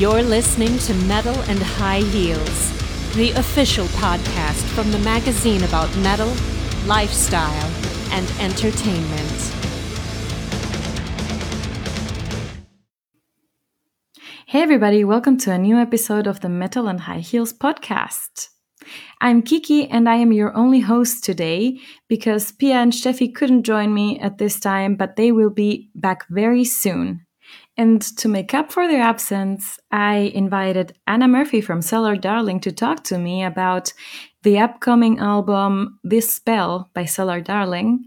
You're listening to Metal and High Heels, the official podcast from the magazine about metal, lifestyle, and entertainment. Hey, everybody, welcome to a new episode of the Metal and High Heels podcast. I'm Kiki and I am your only host today because Pia and Steffi couldn't join me at this time, but they will be back very soon. And to make up for their absence, I invited Anna Murphy from Cellar Darling to talk to me about the upcoming album The Spell by Cellar Darling.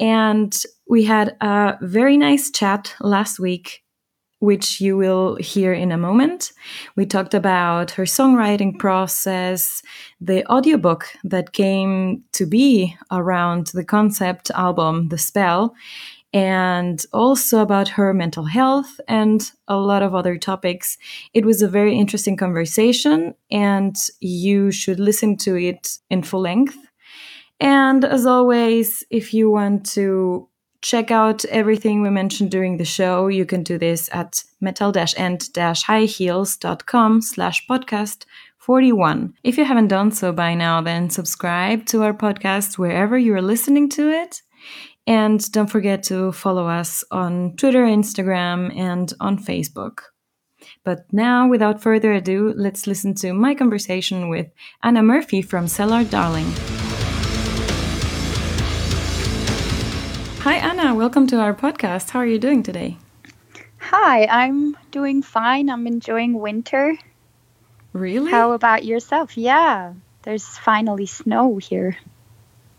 And we had a very nice chat last week which you will hear in a moment. We talked about her songwriting process, the audiobook that came to be around the concept album, The Spell, and also about her mental health and a lot of other topics. It was a very interesting conversation, and you should listen to it in full length. And as always, if you want to check out everything we mentioned during the show, you can do this at metal-and-highheels.com slash podcast 41. If you haven't done so by now, then subscribe to our podcast wherever you're listening to it. And don't forget to follow us on Twitter, Instagram, and on Facebook. But now, without further ado, let's listen to my conversation with Anna Murphy from Cellar Darling. Hi, Anna. Welcome to our podcast. How are you doing today? Hi, I'm doing fine. I'm enjoying winter. Really? How about yourself? Yeah, there's finally snow here.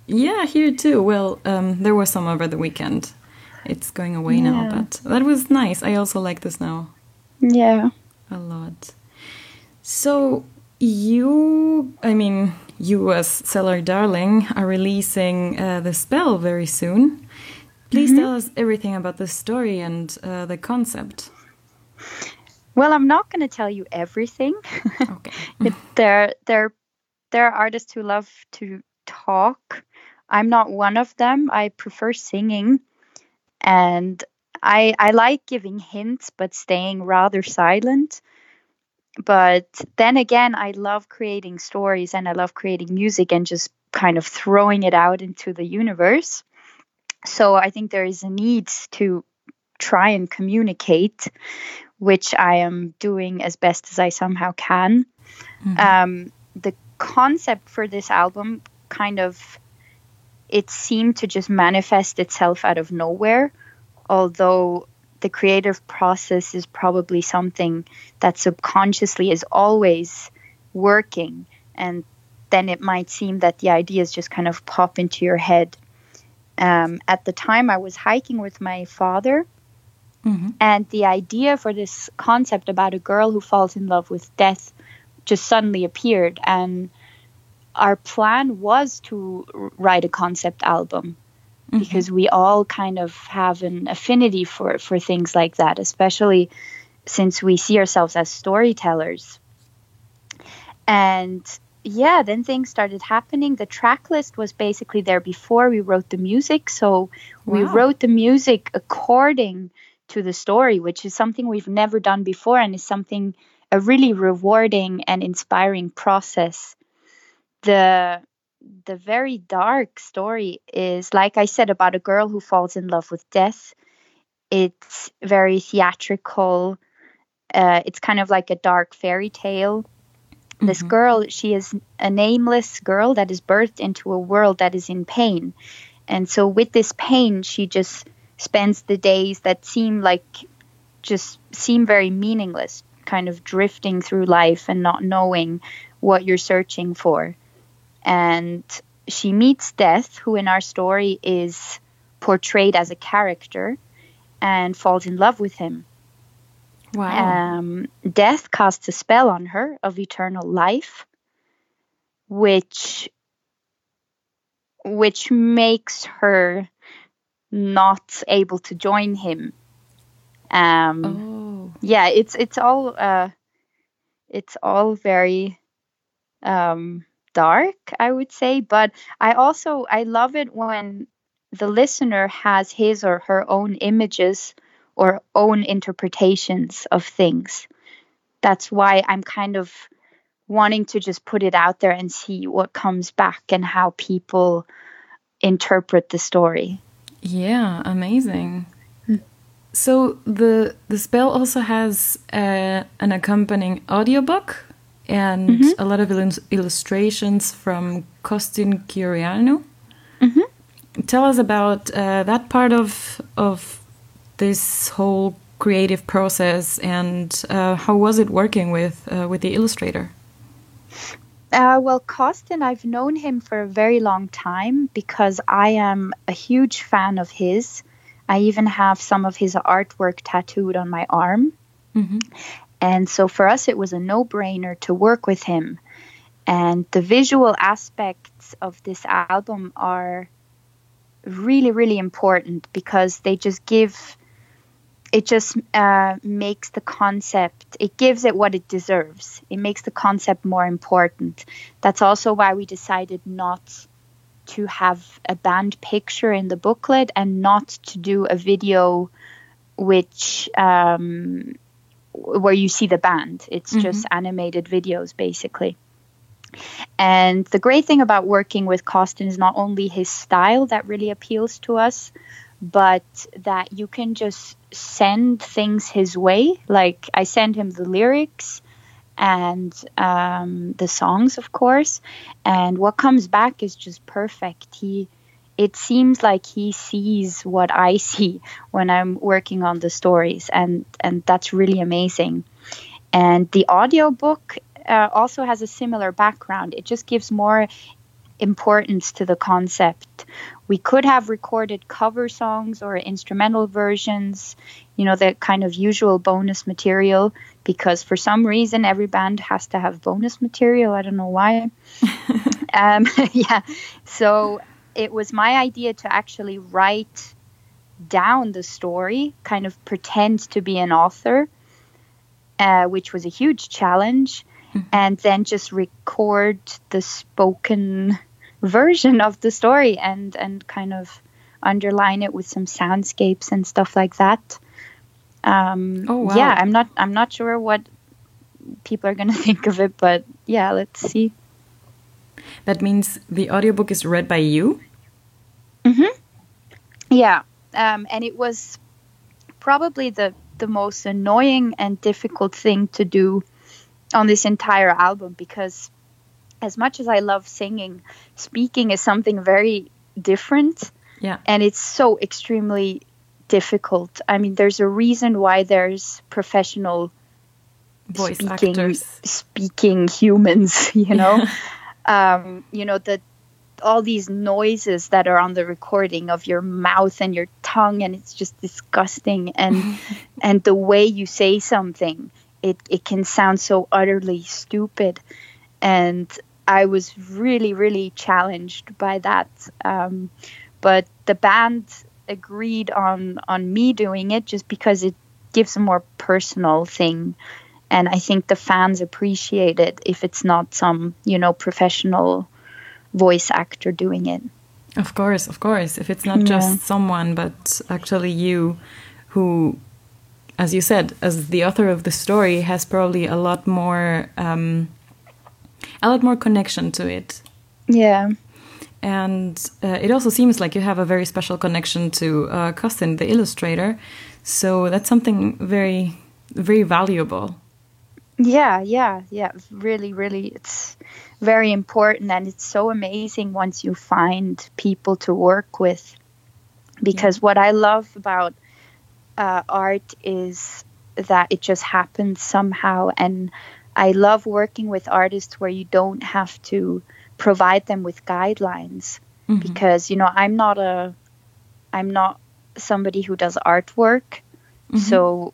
Yeah, here too. Well, um, there was some over the weekend. It's going away yeah. now, but that was nice. I also like the snow. Yeah. A lot. So, you, I mean, you as Cellar Darling are releasing uh, The Spell very soon. Please mm -hmm. tell us everything about the story and uh, the concept. Well, I'm not going to tell you everything. Okay. it, there, there, there are artists who love to talk. I'm not one of them. I prefer singing, and I I like giving hints, but staying rather silent. But then again, I love creating stories and I love creating music and just kind of throwing it out into the universe so I think there is a need to try and communicate, which I am doing as best as I somehow can. Mm-hmm. Um, the concept for this album kind of it seemed to just manifest itself out of nowhere, although the creative process is probably something that subconsciously is always working and then it might seem that the ideas just kind of pop into your head um, at the time I was hiking with my father. Mm-hmm. And the idea for this concept about a girl who falls in love with death just suddenly appeared. And our plan was to write a concept album mm-hmm. because we all kind of have an affinity for, for things like that, especially since we see ourselves as storytellers. And yeah, then things started happening. The track list was basically there before we wrote the music. So we wrote the music according to the story, which is something we've never done before and is something a really rewarding and inspiring process. The the very dark story is like I said about a girl who falls in love with death. It's very theatrical. Uh, it's kind of like a dark fairy tale Mm-hmm. This girl, she is a nameless girl that is birthed into a world that is in pain. And so, with this pain, she just spends the days that seem like just seem very meaningless, kind of drifting through life and not knowing what you're searching for. And she meets Death, who in our story is portrayed as a character, and falls in love with him. Wow. Um, death casts a spell on her of eternal life, which which makes her not able to join him. Um, oh. Yeah, it's it's all uh, it's all very um, dark, I would say. But I also I love it when the listener has his or her own images or own interpretations of things. that's why I'm kind of wanting to just put it out there and see what comes back and how people interpret the story. Yeah, amazing. Hmm. So the the spell also has uh, an accompanying audiobook and mm -hmm. a lot of il illustrations from Costin Chioreanu. Mm -hmm. Tell us about uh, that part of of this whole creative process and uh, how was it working with uh, with the illustrator? Uh, well, Costin, I've known him for a very long time because I am a huge fan of his. I even have some of his artwork tattooed on my arm. Mm-hmm. And so for us, it was a no brainer to work with him. And the visual aspects of this album are really, really important because they just give it just uh, makes the concept it gives it what it deserves it makes the concept more important that's also why we decided not to have a band picture in the booklet and not to do a video which um, where you see the band it's mm-hmm. just animated videos basically and the great thing about working with Costin is not only his style that really appeals to us, but that you can just send things his way. Like I send him the lyrics and um, the songs, of course, and what comes back is just perfect. He, it seems like he sees what I see when I'm working on the stories, and and that's really amazing. And the audiobook uh, also has a similar background. It just gives more importance to the concept. We could have recorded cover songs or instrumental versions, you know, the kind of usual bonus material, because for some reason every band has to have bonus material. I don't know why. um, yeah. So it was my idea to actually write down the story, kind of pretend to be an author, uh, which was a huge challenge mm-hmm. and then just record the spoken version of the story and and kind of underline it with some soundscapes and stuff like that. Um, oh wow. Yeah, I'm not I'm not sure what people are going to think of it, but yeah, let's see. That means the audiobook is read by you. Mm-hmm. Yeah, um, and it was probably the the most annoying and difficult thing to do on this entire album because as much as I love singing, speaking is something very different. Yeah. And it's so extremely difficult. I mean, there's a reason why there's professional voice speaking, actors speaking humans, you know. Um, you know, the all these noises that are on the recording of your mouth and your tongue and it's just disgusting and and the way you say something it, it can sound so utterly stupid. And I was really, really challenged by that. Um, but the band agreed on, on me doing it just because it gives a more personal thing. And I think the fans appreciate it if it's not some, you know, professional voice actor doing it. Of course, of course. If it's not yeah. just someone, but actually you who as you said, as the author of the story, has probably a lot more um, a lot more connection to it. Yeah. And uh, it also seems like you have a very special connection to uh, Costin, the illustrator. So that's something very, very valuable. Yeah, yeah, yeah. Really, really, it's very important, and it's so amazing once you find people to work with. Because yeah. what I love about uh, art is that it just happens somehow. And I love working with artists where you don't have to provide them with guidelines mm-hmm. because you know I'm not a I'm not somebody who does artwork, mm-hmm. so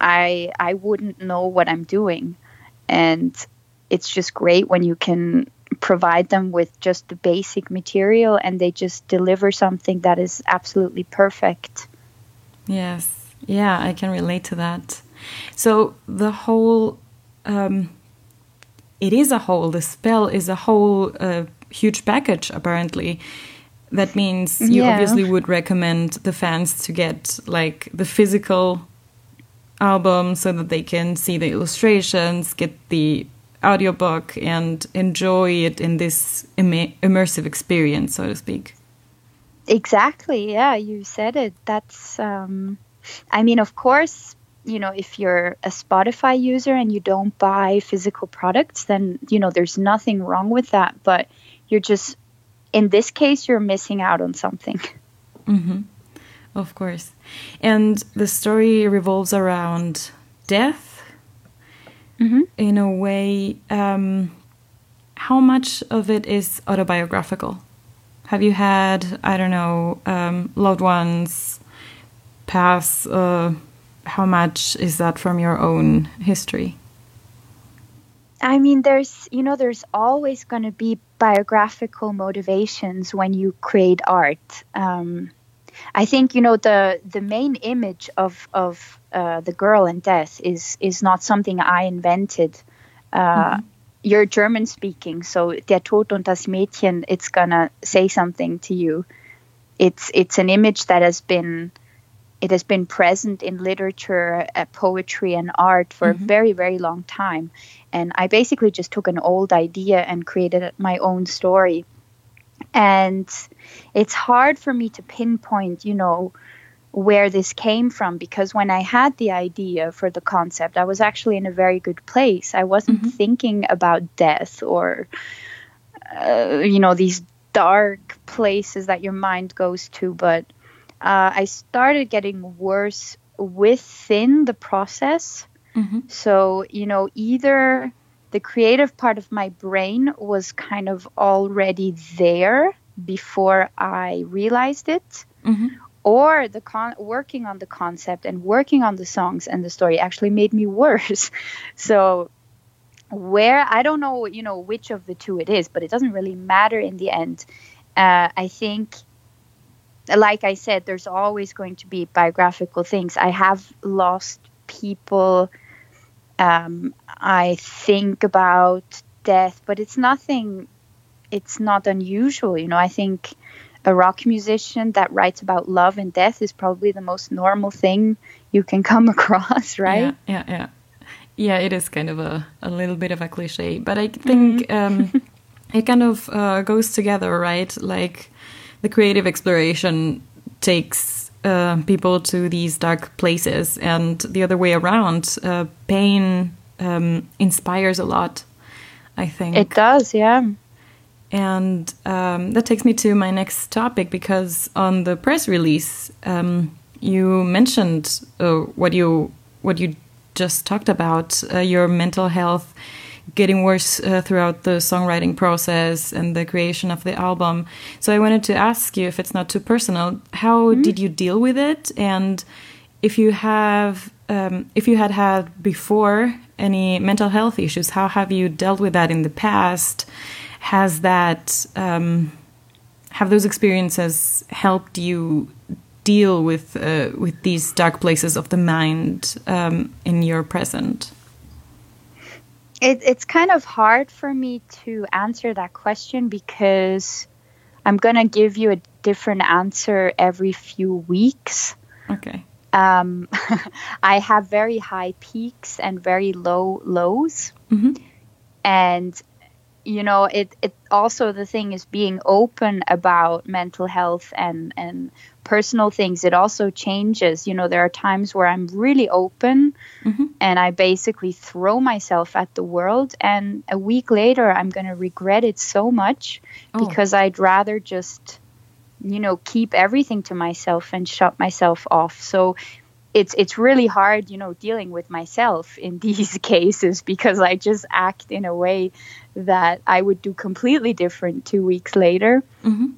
I I wouldn't know what I'm doing, and it's just great when you can provide them with just the basic material and they just deliver something that is absolutely perfect. Yes. Yeah, I can relate to that. So the whole, um, it is a whole. The spell is a whole uh, huge package. Apparently, that means you yeah. obviously would recommend the fans to get like the physical album so that they can see the illustrations, get the audiobook, and enjoy it in this Im- immersive experience, so to speak. Exactly. Yeah, you said it. That's, um, I mean, of course, you know, if you're a Spotify user and you don't buy physical products, then, you know, there's nothing wrong with that. But you're just, in this case, you're missing out on something. Mm-hmm. Of course. And the story revolves around death mm-hmm. in a way. Um, how much of it is autobiographical? Have you had, I don't know, um, loved ones pass? Uh, how much is that from your own history? I mean, there's, you know, there's always going to be biographical motivations when you create art. Um, I think you know the the main image of of uh, the girl in death is is not something I invented. Uh, mm-hmm. You're German speaking, so der Tod und das Mädchen, it's gonna say something to you. It's it's an image that has been it has been present in literature, uh, poetry, and art for mm-hmm. a very very long time. And I basically just took an old idea and created my own story and it's hard for me to pinpoint you know where this came from because when I had the idea for the concept, I was actually in a very good place. I wasn't mm-hmm. thinking about death or, uh, you know, these dark places that your mind goes to. But uh, I started getting worse within the process. Mm-hmm. So, you know, either the creative part of my brain was kind of already there before I realized it. Mm-hmm. Or the con- working on the concept and working on the songs and the story actually made me worse. so where I don't know, you know, which of the two it is, but it doesn't really matter in the end. Uh, I think, like I said, there's always going to be biographical things. I have lost people um, I think about death, but it's nothing. It's not unusual, you know. I think a rock musician that writes about love and death is probably the most normal thing you can come across, right? Yeah, yeah, yeah. Yeah, it is kind of a, a little bit of a cliche, but I think mm-hmm. um, it kind of uh, goes together, right? Like the creative exploration takes uh, people to these dark places, and the other way around. Uh, pain um, inspires a lot. I think it does. Yeah. And um, that takes me to my next topic because on the press release, um, you mentioned uh, what you what you just talked about uh, your mental health getting worse uh, throughout the songwriting process and the creation of the album. So I wanted to ask you, if it's not too personal, how mm did you deal with it, and if you have, um, if you had had before any mental health issues, how have you dealt with that in the past? Has that um, have those experiences helped you deal with uh, with these dark places of the mind um, in your present? It, it's kind of hard for me to answer that question because I'm going to give you a different answer every few weeks. Okay. Um, I have very high peaks and very low lows. Mm-hmm. And you know it it also the thing is being open about mental health and and personal things it also changes you know there are times where i'm really open mm-hmm. and i basically throw myself at the world and a week later i'm going to regret it so much oh. because i'd rather just you know keep everything to myself and shut myself off so it's it's really hard you know dealing with myself in these cases because i just act in a way that i would do completely different two weeks later mm-hmm.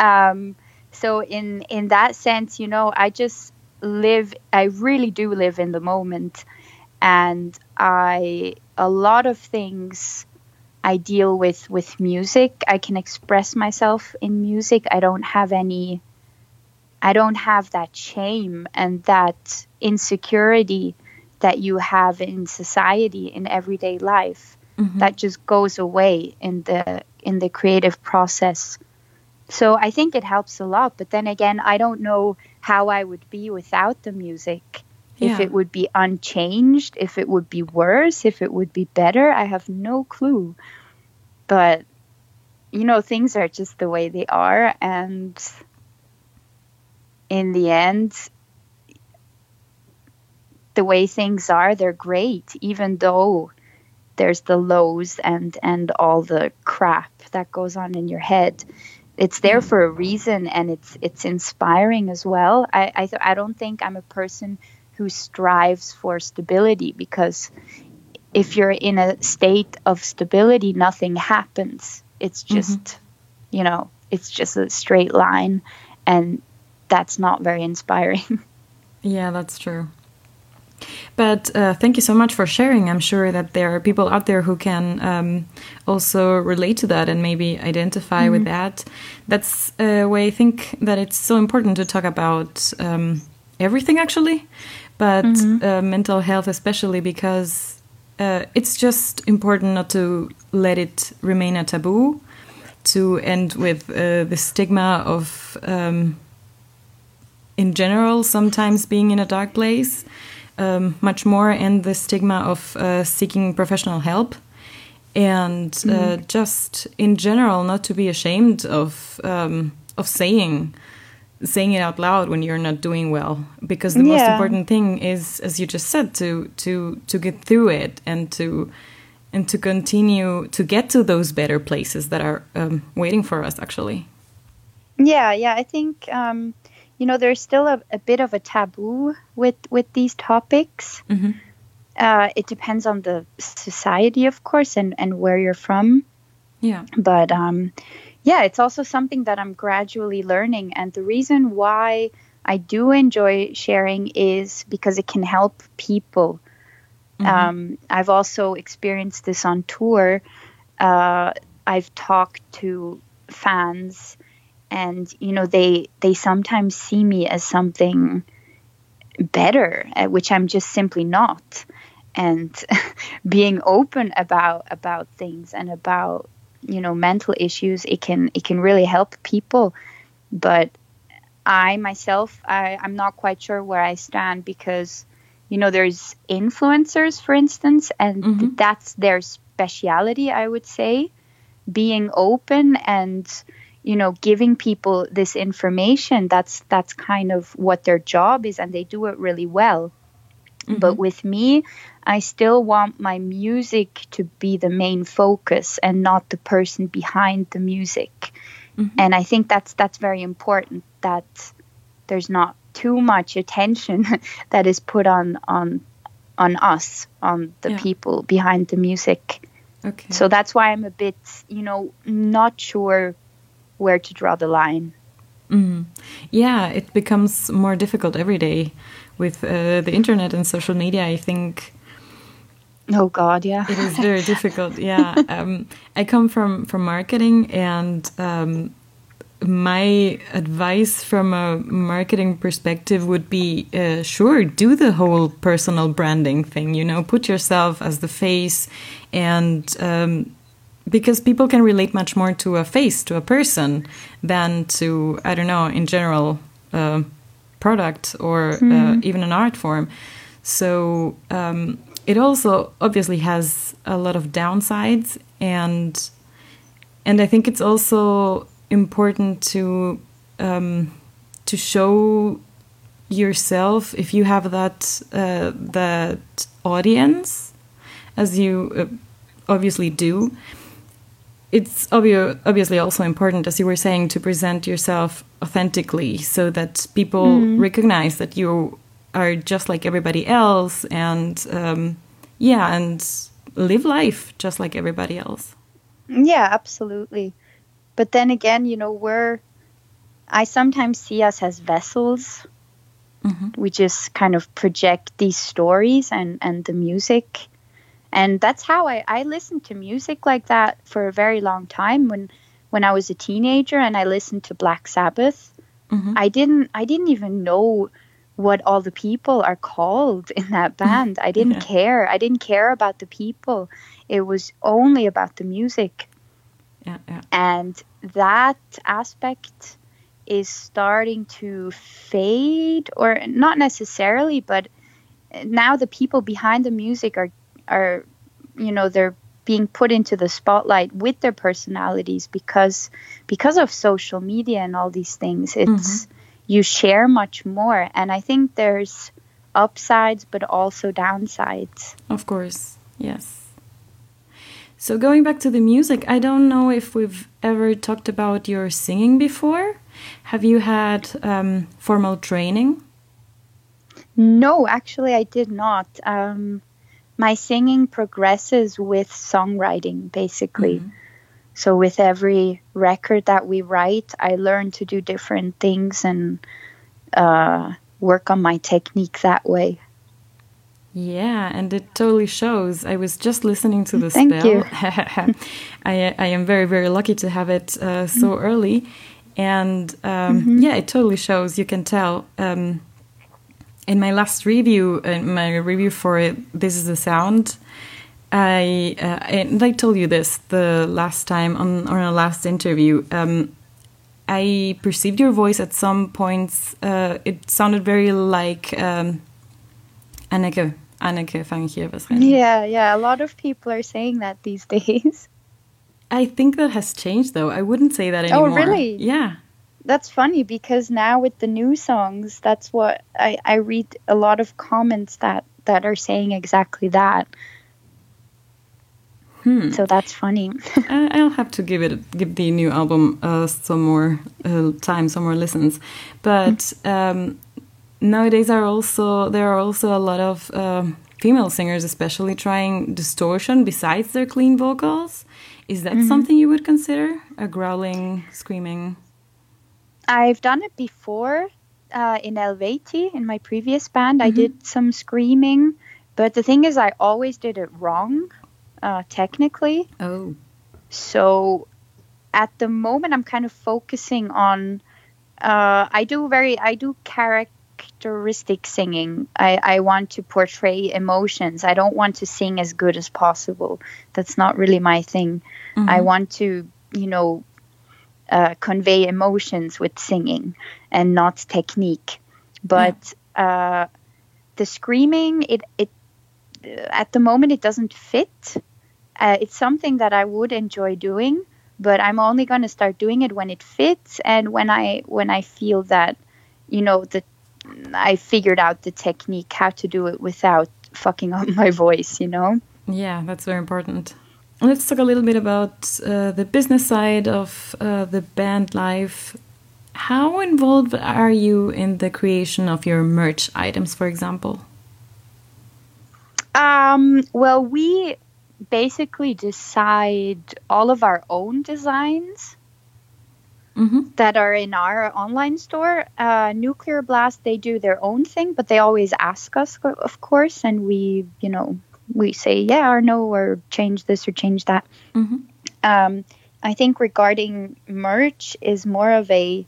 um, so in in that sense you know i just live i really do live in the moment and i a lot of things i deal with with music i can express myself in music i don't have any I don't have that shame and that insecurity that you have in society in everyday life. Mm-hmm. That just goes away in the in the creative process. So I think it helps a lot. But then again, I don't know how I would be without the music. Yeah. If it would be unchanged, if it would be worse, if it would be better, I have no clue. But, you know, things are just the way they are. And in the end, the way things are, they're great, even though there's the lows and and all the crap that goes on in your head it's there for a reason and it's it's inspiring as well i I, th- I don't think i'm a person who strives for stability because if you're in a state of stability nothing happens it's mm-hmm. just mm-hmm. you know it's just a straight line and that's not very inspiring yeah that's true but uh, thank you so much for sharing. I'm sure that there are people out there who can um, also relate to that and maybe identify mm -hmm. with mm-hmm. that. That's uh, why I think that it's so important to talk about um, everything, actually, but mm -hmm. uh, mental health, especially because uh, it's just important not to let it remain a taboo, to end with uh, the stigma of. Um, in general, sometimes being in a dark place, um, much more and the stigma of uh, seeking professional help and mm. uh, just in general not to be ashamed of um, of saying saying it out loud when you're not doing well because the yeah. most important thing is as you just said to to to get through it and to and to continue to get to those better places that are um, waiting for us actually yeah yeah i think um, you know there's still a, a bit of a taboo with with these topics. Mm-hmm. uh, it depends on the society of course and and where you're from. Yeah. But um yeah it's also something that i'm gradually learning. And the reason why i do enjoy sharing is because it can help people. Mm-hmm. um, i've also experienced this on tour. Uh, i've talked to fans and you know they they sometimes see me as something better uh, which i'm just simply not. And being open about about things and about you know mental issues it can it can really help people. But i myself I, i'm not quite sure where i stand because you know there's influencers for instance and mm-hmm. that's their speciality i would say. Being open and you know giving people this information that's that's kind of what their job is and they do it really well mm-hmm. but with me i still want my music to be the main focus and not the person behind the music mm-hmm. and i think that's that's very important that there's not too much attention that is put on on on us on the yeah. people behind the music okay so that's why i'm a bit you know not sure where to draw the line. Mm. Yeah, it becomes more difficult every day with uh, the internet and social media. I think. Oh God, yeah. it is very difficult. Yeah, um, I come from from marketing, and um, my advice from a marketing perspective would be: uh, sure, do the whole personal branding thing. You know, put yourself as the face, and um, because people can relate much more to a face, to a person, than to I don't know in general uh, product or mm. uh, hmm. even an art form. So um, it also obviously has a lot of downsides, and and I think it's also important to um, to show yourself if you have that uh, that audience, as you uh, obviously do it's obvi- obviously also important, as you were saying, to present yourself authentically so that people mm. recognize that you are just like everybody else and, um, yeah, and live life just like everybody else. Yeah, absolutely. But then again, you know, we're, I sometimes see us as vessels. Mm-hmm. We just kind of project these stories and, and the music and that's how I, I listened to music like that for a very long time when when I was a teenager and I listened to Black Sabbath. Mm-hmm. I didn't I didn't even know what all the people are called in that band. I didn't yeah. care. I didn't care about the people. It was only about the music. Yeah, yeah. And that aspect is starting to fade or not necessarily, but now the people behind the music are are you know they're being put into the spotlight with their personalities because because of social media and all these things. It's mm-hmm. you share much more. And i think there's upsides but also downsides. Of course. Yes. So going back to the music i don't know if we've ever talked about your singing before. Have you had um, formal training? No actually i did not. Um, my singing progresses with songwriting basically mm-hmm. so with every record that we write i learn to do different things and uh, work on my technique that way yeah, and it totally shows. I was just listening to the Thank spell. You. I, I am very, very lucky to have it uh, so mm-hmm. early. And um, mm-hmm. yeah, it totally shows. You can tell. Um, in my last review, in my review for it, This is the Sound, I uh, and I told you this the last time on, on our last interview. Um, I perceived your voice at some points. Uh, it sounded very like um, Anneke. Anneke van Yeah, yeah. A lot of people are saying that these days. I think that has changed, though. I wouldn't say that oh, anymore. Oh, really? Yeah that's funny because now with the new songs, that's what I, I read a lot of comments that that are saying exactly that. Hmm. So that's funny. I'll have to give it give the new album uh, some more uh, time, some more listens. But um, nowadays are also there are also a lot of uh, female singers, especially trying distortion besides their clean vocals. Is that mm -hmm. something you would consider? A growling, screaming? I've done it before uh, in Eluveitie in my previous band. Mm-hmm. I did some screaming, but the thing is, I always did it wrong, uh, technically. Oh. So at the moment, I'm kind of focusing on. Uh, I do very. I do characteristic singing. I, I want to portray emotions. I don't want to sing as good as possible. That's not really my thing. Mm-hmm. I want to, you know, uh, convey emotions with singing and not technique. But yeah. uh, the screaming, it it at the moment it doesn't fit. Uh, it's something that I would enjoy doing, but I'm only going to start doing it when it fits and when I when I feel that you know that I figured out the technique how to do it without fucking up my voice. You know. Yeah, that's very important. Let's talk a little bit about uh, the business side of uh, the band life. How involved are you in the creation of your merch items, for example? Um, well, we basically decide all of our own designs mm -hmm. that are in our online store. Uh, Nuclear Blast, they do their own thing, but they always ask us, of course, and we, you know, we say yeah or no or change this or change that. Mm-hmm. Um, I think regarding merch is more of a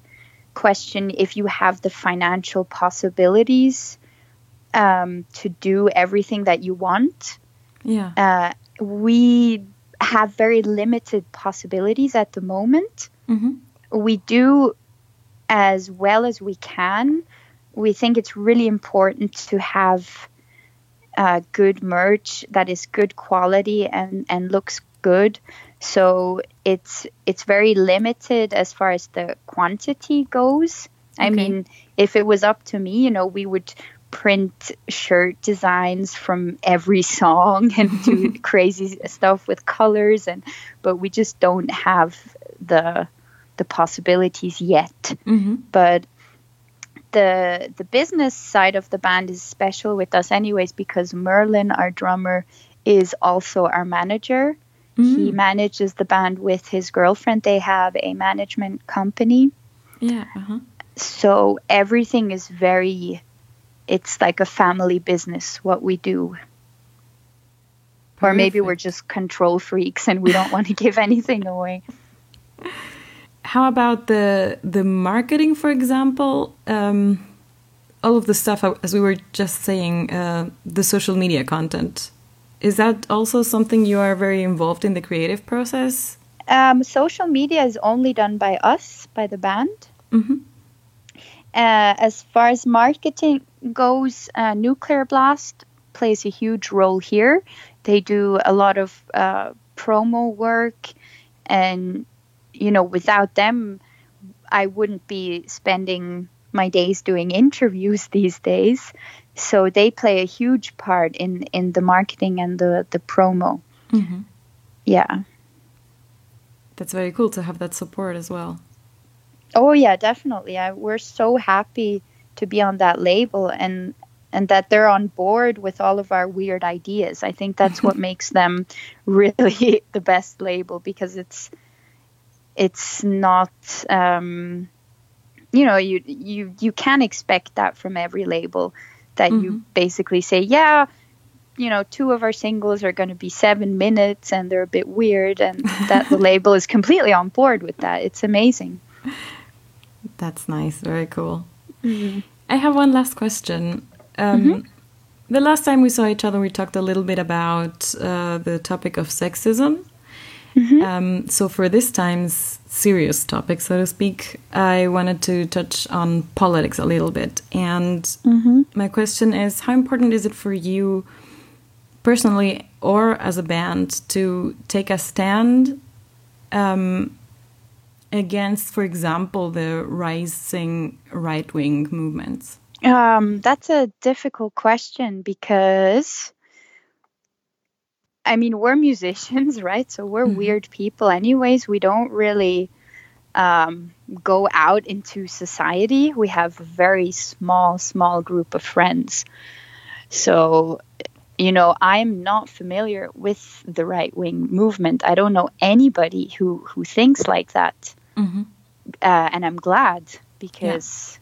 question if you have the financial possibilities um, to do everything that you want. Yeah. Uh, we have very limited possibilities at the moment. Mm-hmm. We do as well as we can. We think it's really important to have uh, good merch that is good quality and and looks good. So it's it's very limited as far as the quantity goes. Okay. I mean, if it was up to me, you know, we would print shirt designs from every song and do crazy stuff with colors and but we just don't have the the possibilities yet. Mm-hmm. But the the business side of the band is special with us anyways because Merlin, our drummer, is also our manager. Mm. He manages the band with his girlfriend. They have a management company. Yeah. Uh-huh. So everything is very it's like a family business what we do. Perfect. Or maybe we're just control freaks and we don't want to give anything away how about the the marketing, for example? Um, all of the stuff, as we were just saying, uh, the social media content. Is that also something you are very involved in the creative process? Um, social media is only done by us, by the band. Mm -hmm. Uh, as far as marketing goes, uh, Nuclear Blast plays a huge role here. They do a lot of uh, promo work, and you know, without them, I wouldn't be spending my days doing interviews these days. So they play a huge part in in the marketing and the the promo. Mm-hmm. Yeah, that's very cool to have that support as well. Oh yeah, definitely. I, we're so happy to be on that label and and that they're on board with all of our weird ideas. I think that's what makes them really the best label because it's it's not um, you know you you you can expect that from every label that mm-hmm. you basically say yeah you know two of our singles are going to be seven minutes and they're a bit weird and that the label is completely on board with that it's amazing that's nice very cool mm-hmm. i have one last question um, mm-hmm. the last time we saw each other we talked a little bit about uh, the topic of sexism Mm-hmm. Um, so for this time's serious topic, so to speak, I wanted to touch on politics a little bit. And mm-hmm. my question is, how important is it for you personally or as a band to take a stand um, against, for example, the rising right-wing movements? Um, that's a difficult question because I mean, we're musicians, right? So we're mm-hmm. weird people, anyways. We don't really um, go out into society. We have a very small, small group of friends. So, you know, I'm not familiar with the right wing movement. I don't know anybody who, who thinks like that. Mm-hmm. Uh, and I'm glad because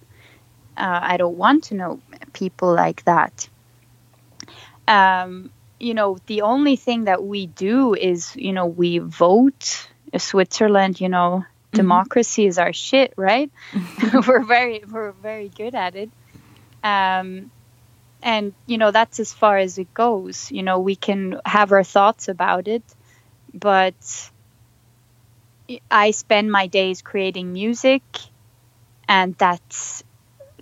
yeah. uh, I don't want to know people like that. Um, you know, the only thing that we do is, you know, we vote. Switzerland, you know, mm-hmm. democracy is our shit, right? we're very, we're very good at it. Um, and you know, that's as far as it goes. You know, we can have our thoughts about it, but I spend my days creating music, and that's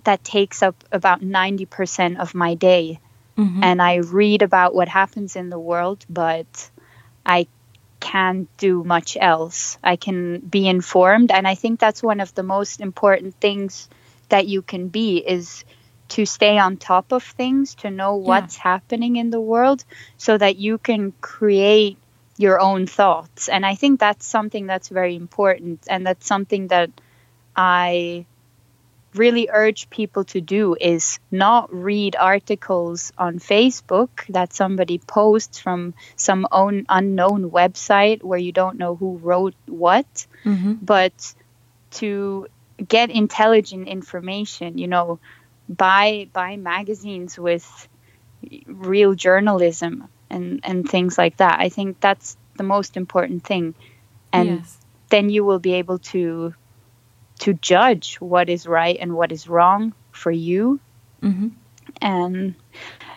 that takes up about ninety percent of my day mm-hmm. and I read about what happens in the world, but I can't do much else. I can be informed, and I think that's one of the most important things that you can be is to stay on top of things, to know what's yeah. happening in the world, so that you can create your own thoughts. And I think that's something that's very important, and that's something that I really urge people to do is not read articles on Facebook that somebody posts from some own unknown website where you don't know who wrote what, mm-hmm. but to get intelligent information, you know, buy buy magazines with real journalism and and things like that. I think that's the most important thing. And yes. then you will be able to to judge what is right and what is wrong for you mm-hmm. and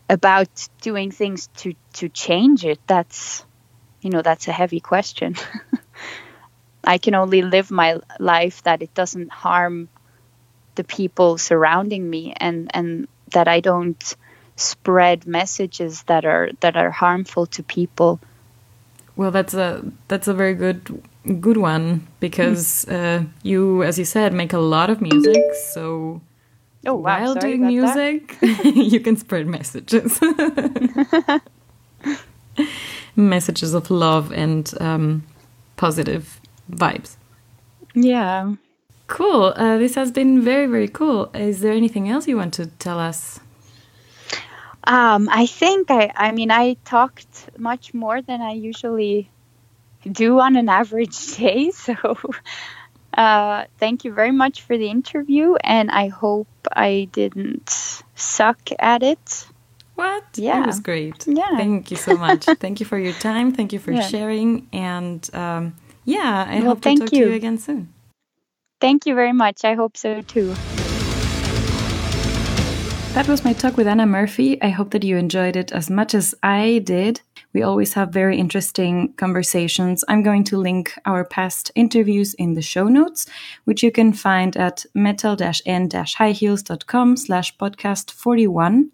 about doing things to to change it that's you know that's a heavy question i can only live my life that it doesn't harm the people surrounding me and and that i don't spread messages that are that are harmful to people well that's a that's a very good good one because uh, you, as you said, make a lot of music. So oh, wow, while doing music, you can spread messages, messages of love and um, positive vibes. Yeah. Cool. Uh, this has been very, very cool. Is there anything else you want to tell us? Um, I think I, I mean, I talked much more than I usually do on an average day. So, uh, thank you very much for the interview, and I hope I didn't suck at it. What? Yeah. It was great. Yeah. Thank you so much. thank you for your time. Thank you for yeah. sharing. And um, yeah, I well, hope to talk you. to you again soon. Thank you very much. I hope so too. That was my talk with Anna Murphy. I hope that you enjoyed it as much as I did. We always have very interesting conversations. I'm going to link our past interviews in the show notes, which you can find at metal-n-highheels.com slash podcast 41.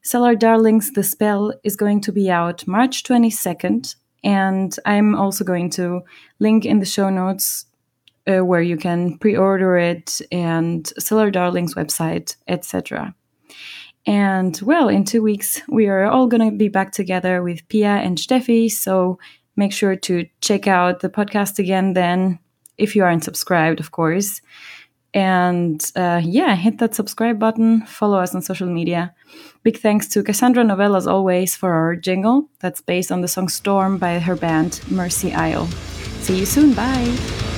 Cellar Darlings The Spell is going to be out March 22nd, and I'm also going to link in the show notes uh, where you can pre-order it and Cellar Darlings website, etc. And well, in two weeks we are all going to be back together with Pia and Steffi. So make sure to check out the podcast again then, if you aren't subscribed, of course. And uh, yeah, hit that subscribe button, follow us on social media. Big thanks to Cassandra Novell, as always, for our jingle that's based on the song Storm by her band Mercy Isle. See you soon. Bye.